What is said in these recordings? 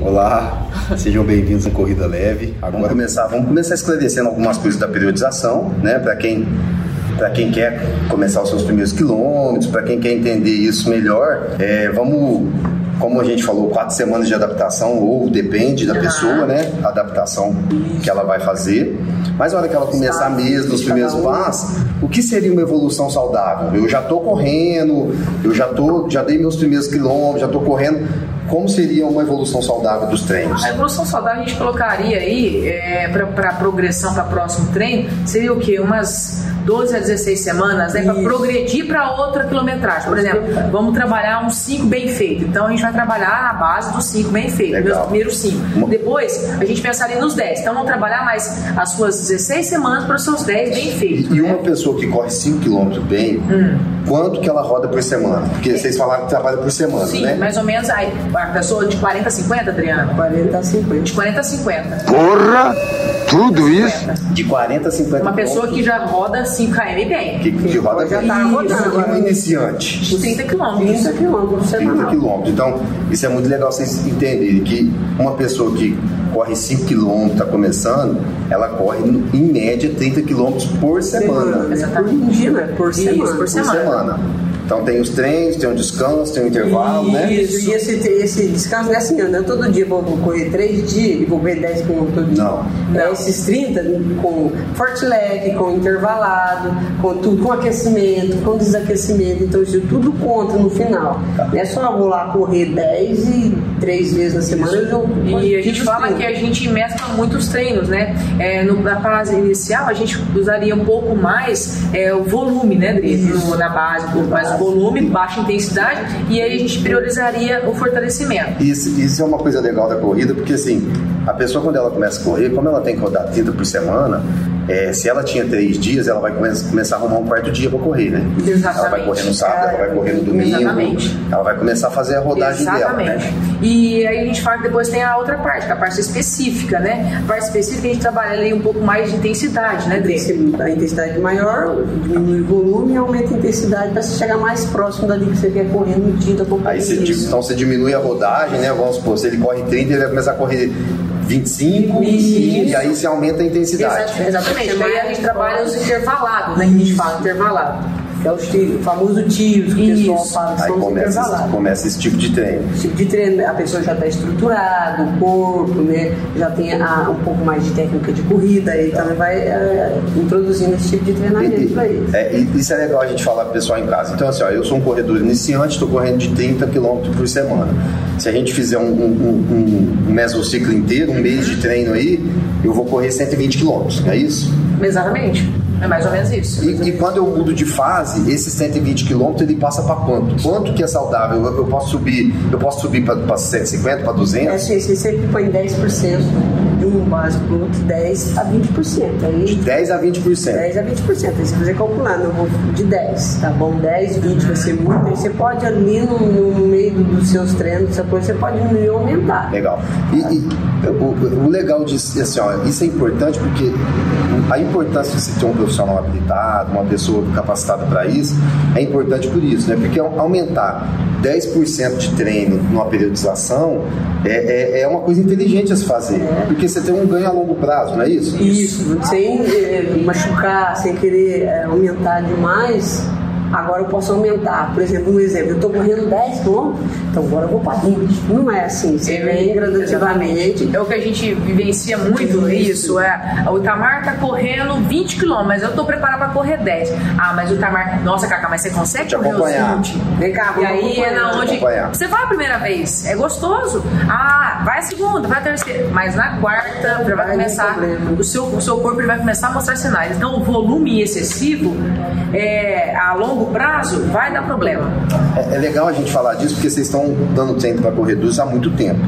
Olá, sejam bem-vindos à Corrida Leve. Agora vamos começar, vamos começar esclarecendo algumas coisas da periodização, né? Para quem para quem quer começar os seus primeiros quilômetros, para quem quer entender isso melhor, é, vamos como a gente falou, quatro semanas de adaptação, ou depende da pessoa, né? A adaptação que ela vai fazer. Mas na hora que ela começar mesmo, os primeiros passos, o que seria uma evolução saudável? Eu já estou correndo, eu já tô, já dei meus primeiros quilômetros, já estou correndo. Como seria uma evolução saudável dos treinos? A evolução saudável a gente colocaria aí é, para progressão para próximo treino seria o quê? Umas 12 a 16 semanas, né? Para progredir para outra quilometragem. Por exemplo, vamos trabalhar uns 5 bem feitos. Então a gente vai trabalhar na base dos 5 bem feitos, meus primeiros 5. Depois a gente pensaria nos 10. Então vamos trabalhar mais as suas 16 semanas para os seus 10 bem feitos. E, e uma né? pessoa que corre 5 km bem, hum. quanto que ela roda por semana? Porque vocês falaram que trabalha por semana, Sim, né? mais ou menos aí. A pessoa de 40 a 50, Adriana? 40 a 50. De 40 a 50. Porra! Tudo isso? De 40 a 50 Uma pessoa que já roda 5 km bem. Que, que roda já tá rodando. um iniciante. De 30 km. 30 km 30 km. Então, isso é muito legal vocês entenderem que uma pessoa que corre 5 km, está começando, ela corre em média 30 km por semana. Exatamente. Por dia, né? Por semana. Isso, por semana. Por semana. Então tem os treinos, tem o descanso, tem o intervalo, Isso, né? Isso, e esse, esse descanso não é assim, não é todo dia vou, vou correr 3 dias e vou correr 10 km todo dia. Não. É esses 30 com forte leg, com intervalado, com tudo, com aquecimento, com desaquecimento. Então isso tudo conta no final. Tá. Não é só vou lá correr 10 e 3 vezes na semana eu E a gente fala que a gente mescla muitos treinos, né? É, no, na fase inicial a gente usaria um pouco mais é, o volume, né, Dri? Na base, um pouco mais o volume, baixa intensidade, e aí a gente priorizaria o fortalecimento. Isso, isso é uma coisa legal da corrida, porque assim, a pessoa quando ela começa a correr, como ela tem que rodar 30 por semana, é, se ela tinha três dias, ela vai come começar a arrumar um quarto dia para correr, né? Exatamente. Ela vai correr no sábado, ela vai correr no domingo. Exatamente. Ela vai começar a fazer a rodagem Exatamente. dela, né? E aí a gente fala que depois tem a outra parte, que é a parte específica, né? A parte específica a gente trabalha ali um pouco mais de intensidade, né, Dri? A intensidade maior, diminui o volume e aumenta a intensidade para chegar mais próximo dali que você quer correr no dia da competição. Aí você, então você diminui a rodagem, né? Vamos supor, se ele corre 30, ele vai começar a correr 25 e, e aí você aumenta a intensidade. Exatamente. Aí a gente trabalha os intervalados, né? Que a gente fala intervalado. Que é os tios, o famoso tios que o pessoal fala que começa, esse- começa esse tipo de treino. Esse tipo de treino, a pessoa já está estruturada, o corpo, né? Já tem a- um pouco mais de técnica de corrida, aí também vai é, introduzindo esse tipo de treinamento para eles. É, isso é legal a gente falar pro pessoal em casa. Então, assim, ó, eu sou um corredor iniciante, estou correndo de 30 km por semana. Se a gente fizer um, um, um, um mesociclo inteiro, um mês de treino aí, eu vou correr 120 km, não é isso? Exatamente. É mais ou menos isso. E, e quando eu mudo de fase, esse 120 km ele passa para quanto? Quanto que é saudável? Eu, eu posso subir, eu posso subir para 150, para É 200? assim, você sempre põe 10% de um básico para outro, 10 a 20%. Aí De 10 a 20%. 10 a 20%. Aí você fazer calculando, eu vou de 10, tá bom? 10, 20 vai ser muito. Aí você pode ali no, no meio dos seus treinos, essa coisa, você pode diminuir ou aumentar. Legal. E, e o, o legal disso, assim, ó, isso é importante porque a importância de você ter um profissional habilitado, uma pessoa capacitada para isso, é importante por isso, né? Porque aumentar 10% de treino numa periodização é, é, é uma coisa inteligente a se fazer. Porque você tem um ganho a longo prazo, não é isso? Isso, sem eh, machucar, sem querer eh, aumentar demais. Agora eu posso aumentar, por exemplo, um exemplo, eu estou correndo 10 km, então agora eu vou para 20. Não é assim, você vem gradativamente. É o que a gente vivencia muito, isso. É, o Itamar tá correndo 20 km, mas eu tô preparado para correr 10. Ah, mas o Itamar, nossa, Cacá, mas você consegue Te correr os acompanhar. 20? Vem cá, E vamos aí é na acompanhar. onde você vai a primeira vez, é gostoso. Ah, vai a segunda, vai a terceira, mas na quarta vai Vai começar o seu, o seu corpo ele vai começar a mostrar sinais. Então o volume excessivo é, a longo prazo vai dar problema. É, é legal a gente falar disso porque vocês estão dando tempo para corredores há muito tempo.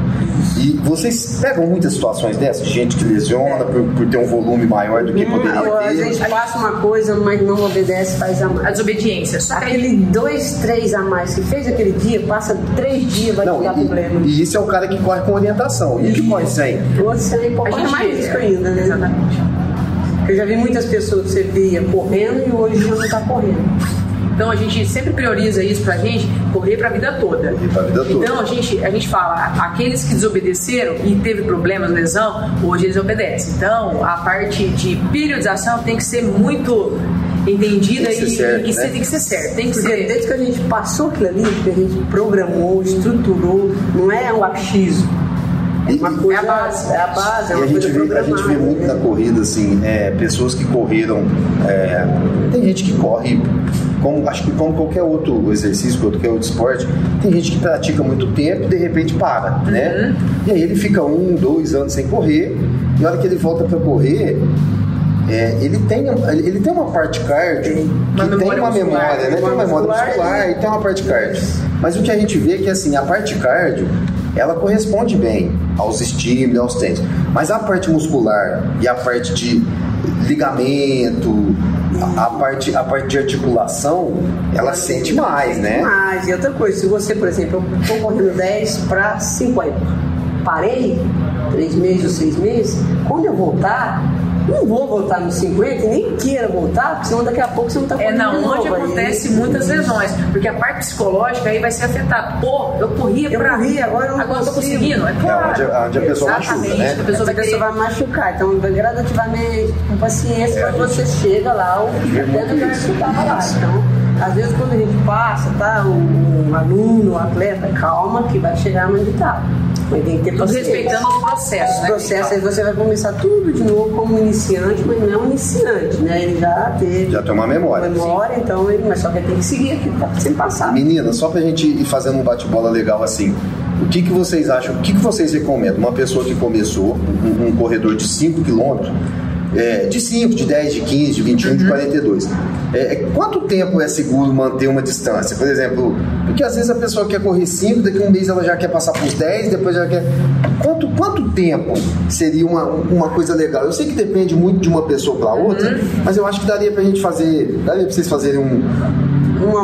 E vocês pegam muitas situações dessas, gente que lesiona por, por ter um volume maior do que poderia Hum, A ter. gente passa uma coisa, mas não obedece, faz a A mais. desobediência. Só Aquele dois, três a mais que fez aquele dia, passa três dias, vai te Não, dar problema. e, e isso é o cara que corre com orientação. E o que corre sem? Você a pode gente mais risco ainda, né? Exatamente. Eu já vi muitas pessoas que você via correndo e hoje já não está correndo. Então a gente sempre prioriza isso pra gente, correr pra vida toda. Correr pra vida toda. Então a gente, a gente fala, aqueles que desobedeceram e teve problemas, lesão, hoje eles obedecem. Então a parte de periodização tem que ser muito entendida Tem que ser e, certo, e né? tem que ser certo. Tem que Porque ser. desde que a gente passou aquilo ali, que a gente programou, estruturou, não é um achismo. É uma coisa, é a base. É a base, é E a gente, coisa vê, a gente vê muito na né? corrida, assim, é, pessoas que correram. é, tem gente que corre, como, acho que como qualquer outro exercício, qualquer outro esporte, tem gente que pratica muito tempo e de repente para, né? E aí ele fica um, dois anos sem correr, e a hora que ele volta para correr, é, ele, tem, ele tem uma parte cardio que tem uma muscular, memória, né? Tem uma memória muscular muscular e tem uma parte cardio. Mas o que a gente vê é que assim, a parte cardio, ela corresponde bem aos estímulos, aos treinos. Mas a parte muscular e a parte de ligamento, a, a parte, a parte de articulação, ela sente mais, né? Mas, e outra coisa, se você, por exemplo, eu estou correndo 10 para 50, parei, 3 meses ou 6 meses, quando eu voltar, não vou voltar nos 50 e nem queira voltar, porque senão daqui a pouco você não está É na de onde novo, aí- acontece muitas lesões, porque a parte psicológica aí vai ser afetada. Pô, eu corria Eu pra. corri, agora eu não agora consigo. conseguindo. É claro. onde a- onde a pessoa machuca, Exatamente, né? A pessoa vai pessoa querer. vai machucar. Então, gradativamente, com paciência, quando você chega lá, o que estava lá. Então, às vezes, quando a gente passa, tá? O, o aluno, o atleta, calma, que vai chegar onde está. Mas tem que ter paciência. respeitando os processos, O né? processo aí você vai começar tudo de novo como iniciante, mas não é um iniciante, né? Ele já teve Já tem uma memória. memória, então ele, mas só que ele tem que seguir aquilo tá sem passar. Menina, só pra gente ir fazendo um bate-bola legal assim, o que, que vocês acham, o que, que vocês recomendam? Uma pessoa que começou um, um corredor de 5 km, é, de 5, de 10, de 15, de 21, de 42. É, é, quanto tempo é seguro manter uma distância? Por exemplo, porque às vezes a pessoa quer correr 5, daqui a um mês ela já quer passar para os 10, depois já quer. Quanto, quanto tempo seria uma, uma coisa legal? Eu sei que depende muito de uma pessoa para outra, mas eu acho que daria pra gente fazer. Daria pra vocês fazerem um, Uma,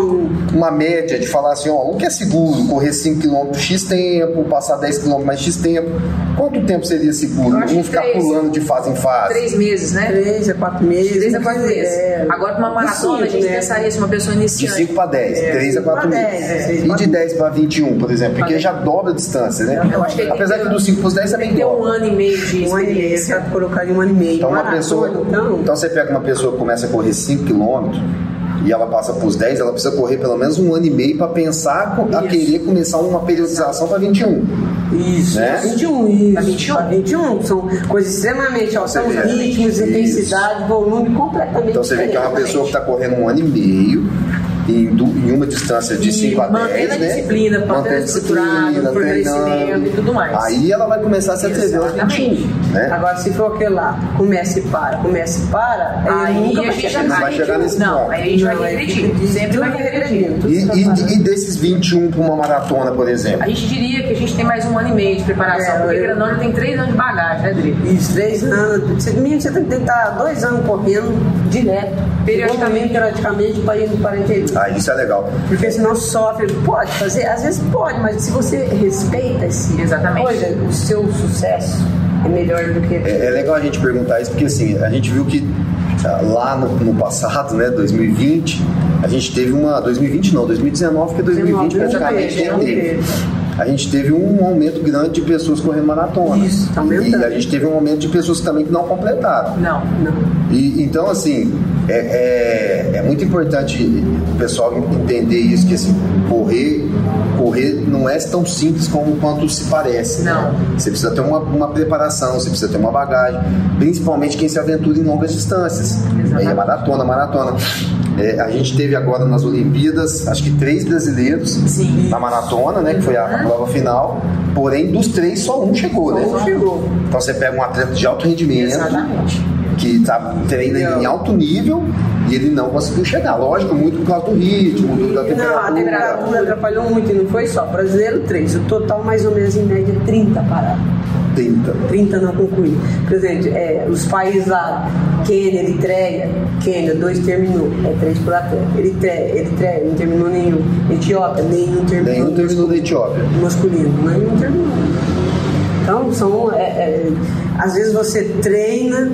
uma média de falar assim, ó, o que é seguro? Correr 5km X tempo, passar 10km mais X tempo. Quanto tempo seria seguro? Não ficar três. pulando de fase em fase. Três meses, né? três a quatro meses. Três a quatro meses. É, Agora, pra uma maratona, a cinco, gente né? pensaria se uma pessoa De iniciante. 5 para 10, É, 3 a 4 pra meses. 10, é, e de 10 para 21, por exemplo, porque já dobra a distância, né? Eu acho que Apesar tem que do 5 para os 10 Tem também que ter um dobra. ano e meio de Um ano e meio, você colocar de um ano e meio. Então, uma pessoa, então, então você pega uma pessoa que começa a correr 5 km e ela passa para os 10, ela precisa correr pelo menos um ano e meio para pensar co- a Isso. querer começar uma periodização para 21. Isso, Né? 21, isso. Pra 21? Pra 21 são coisas extremamente, ó, são vê. ritmos, Isso. intensidade, volume completamente Então você vê que é uma pessoa que está correndo um ano e meio em, em uma distância de E 5 a 10, mantendo a né? disciplina, mantendo a estruturado, fortalecimento e tudo mais. Aí ela vai começar a se atrever aos Exatamente. 21, né? Agora, se for aquele lá, começa e para, começa e para, Aí nunca a vai gente vai vai chegar nesse Não, ponto. aí a gente Não, vai aí regredir. tudo- Sempre vai regredindo. E, e- e desses 21 para uma maratona, por exemplo? A gente diria que a gente tem mais um ano e meio de preparação, É, porque eu- Granão já tem três anos de bagagem, né, Dri? Isso, três anos. Você, menino, você tem que estar dois anos correndo direto. Periodicamente. Periodicamente para ir para interior. Ah, isso é legal. Porque senão sofre. Pode fazer, às vezes pode, mas se você respeita esse Exatamente. coisa, o seu sucesso é melhor do que. É, é legal a gente perguntar isso, porque assim, a gente viu que ah, lá no, no passado, né, 2020, a gente teve uma. 2020 não, 2019, porque 2020 praticamente teve, teve. A gente teve um aumento grande de pessoas correndo maratona. Isso, tá E a gente teve um aumento de pessoas também que não completaram. Não. Não. E, então, assim, é, é, é muito importante o pessoal entender isso, que assim, correr, correr não é tão simples como quanto se parece. né? Não. Você precisa ter uma, uma preparação, você precisa ter uma bagagem, principalmente quem se aventura em longas distâncias. Exatamente. Aí é maratona, maratona. É, a gente teve agora nas Olimpíadas, acho que três brasileiros Sim. na maratona, né? Que foi a, a prova final. Porém, dos três, só um chegou, né? Não chegou. Então você pega um atleta de alto rendimento Exatamente. Que tá, treina em alto nível e ele não conseguiu chegar. Lógico, muito por causa do ritmo, do- da Não, a temperatura. temperatura atrapalhou muito e não foi só. Brasileiro, três. O total, mais ou menos, em média, 30 paradas. 30. 30 não concluí. Por exemplo, é, os países lá, Quênia, Eritreia, Quênia, dois terminou, é três por atleta. Eritreia, Eritreia, não terminou nenhum. Etiópia, nenhum terminou. Nenhum terminou da Etiópia. Masculino, nenhum terminou. Então, são. é, é, às vezes você treina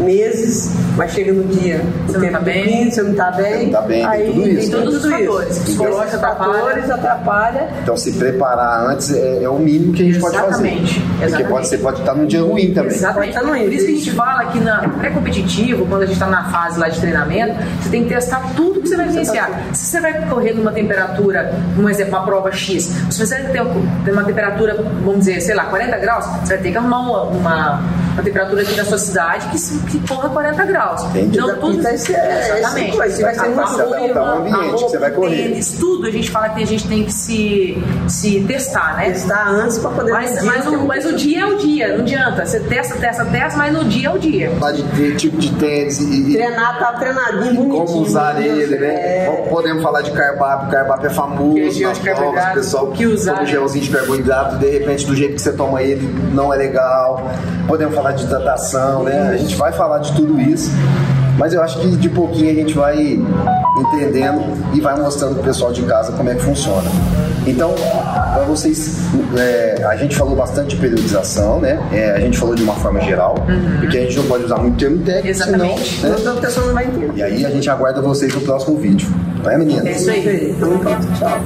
meses, mas chega no dia, Você o não tá tempo bem? você não tá bem. Você não tá bem, tem aí tudo isso, tem né? todos os fatores. Psicológico fatores atrapalha. Então se preparar antes é, é o mínimo que a gente pode fazer. Exatamente, Porque exatamente. pode ser, pode estar num dia ruim também. Exatamente. Tá Por isso que a gente fala que na pré-competitivo, quando a gente está na fase lá de treinamento, você tem que testar tudo que você vai vivenciar. Se você vai correr numa temperatura, um exemplo, uma prova X, se você tem tem uma temperatura, vamos dizer, sei lá, 40 graus, você vai ter que arrumar uma, uma, uma temperatura aqui na sua cidade que, que corra 40 graus. Entendi. Não tudo. Então, esse é- Exatamente. coisa, vai ser A- uma a roupa, ao ambiente a que você vai correr. tênis, tudo a gente fala que a gente tem que se, se testar, né? Testar antes para poder Mas, medir mas, o o, mas o dia é o dia, não adianta. Você testa, testa, testa, mas no dia é o dia. Falar de, de tipo de tênis e, Treinar, tá treinadinho, bonitinho. como usar Deus, ele, né? é. Podemos falar de cardápio, o cardápio é famoso é nas provas, o pessoal que usar, um né? gelzinho de carboidrato, de repente do jeito que você toma ele não é legal. Podemos falar de hidratação, né? A gente vai falar de tudo isso. Mas eu acho que de pouquinho a gente vai entendendo e vai mostrando pro pessoal de casa como é que funciona. Então, para vocês, é, a gente falou bastante de periodização, né? É, a gente falou de uma forma geral, porque a gente não pode usar muito termo técnico, Exatamente. senão, né? Senão a pessoa não vai entender. E aí a gente aguarda vocês no próximo vídeo. Não é, meninas? É isso aí. Então, pronto, tchau.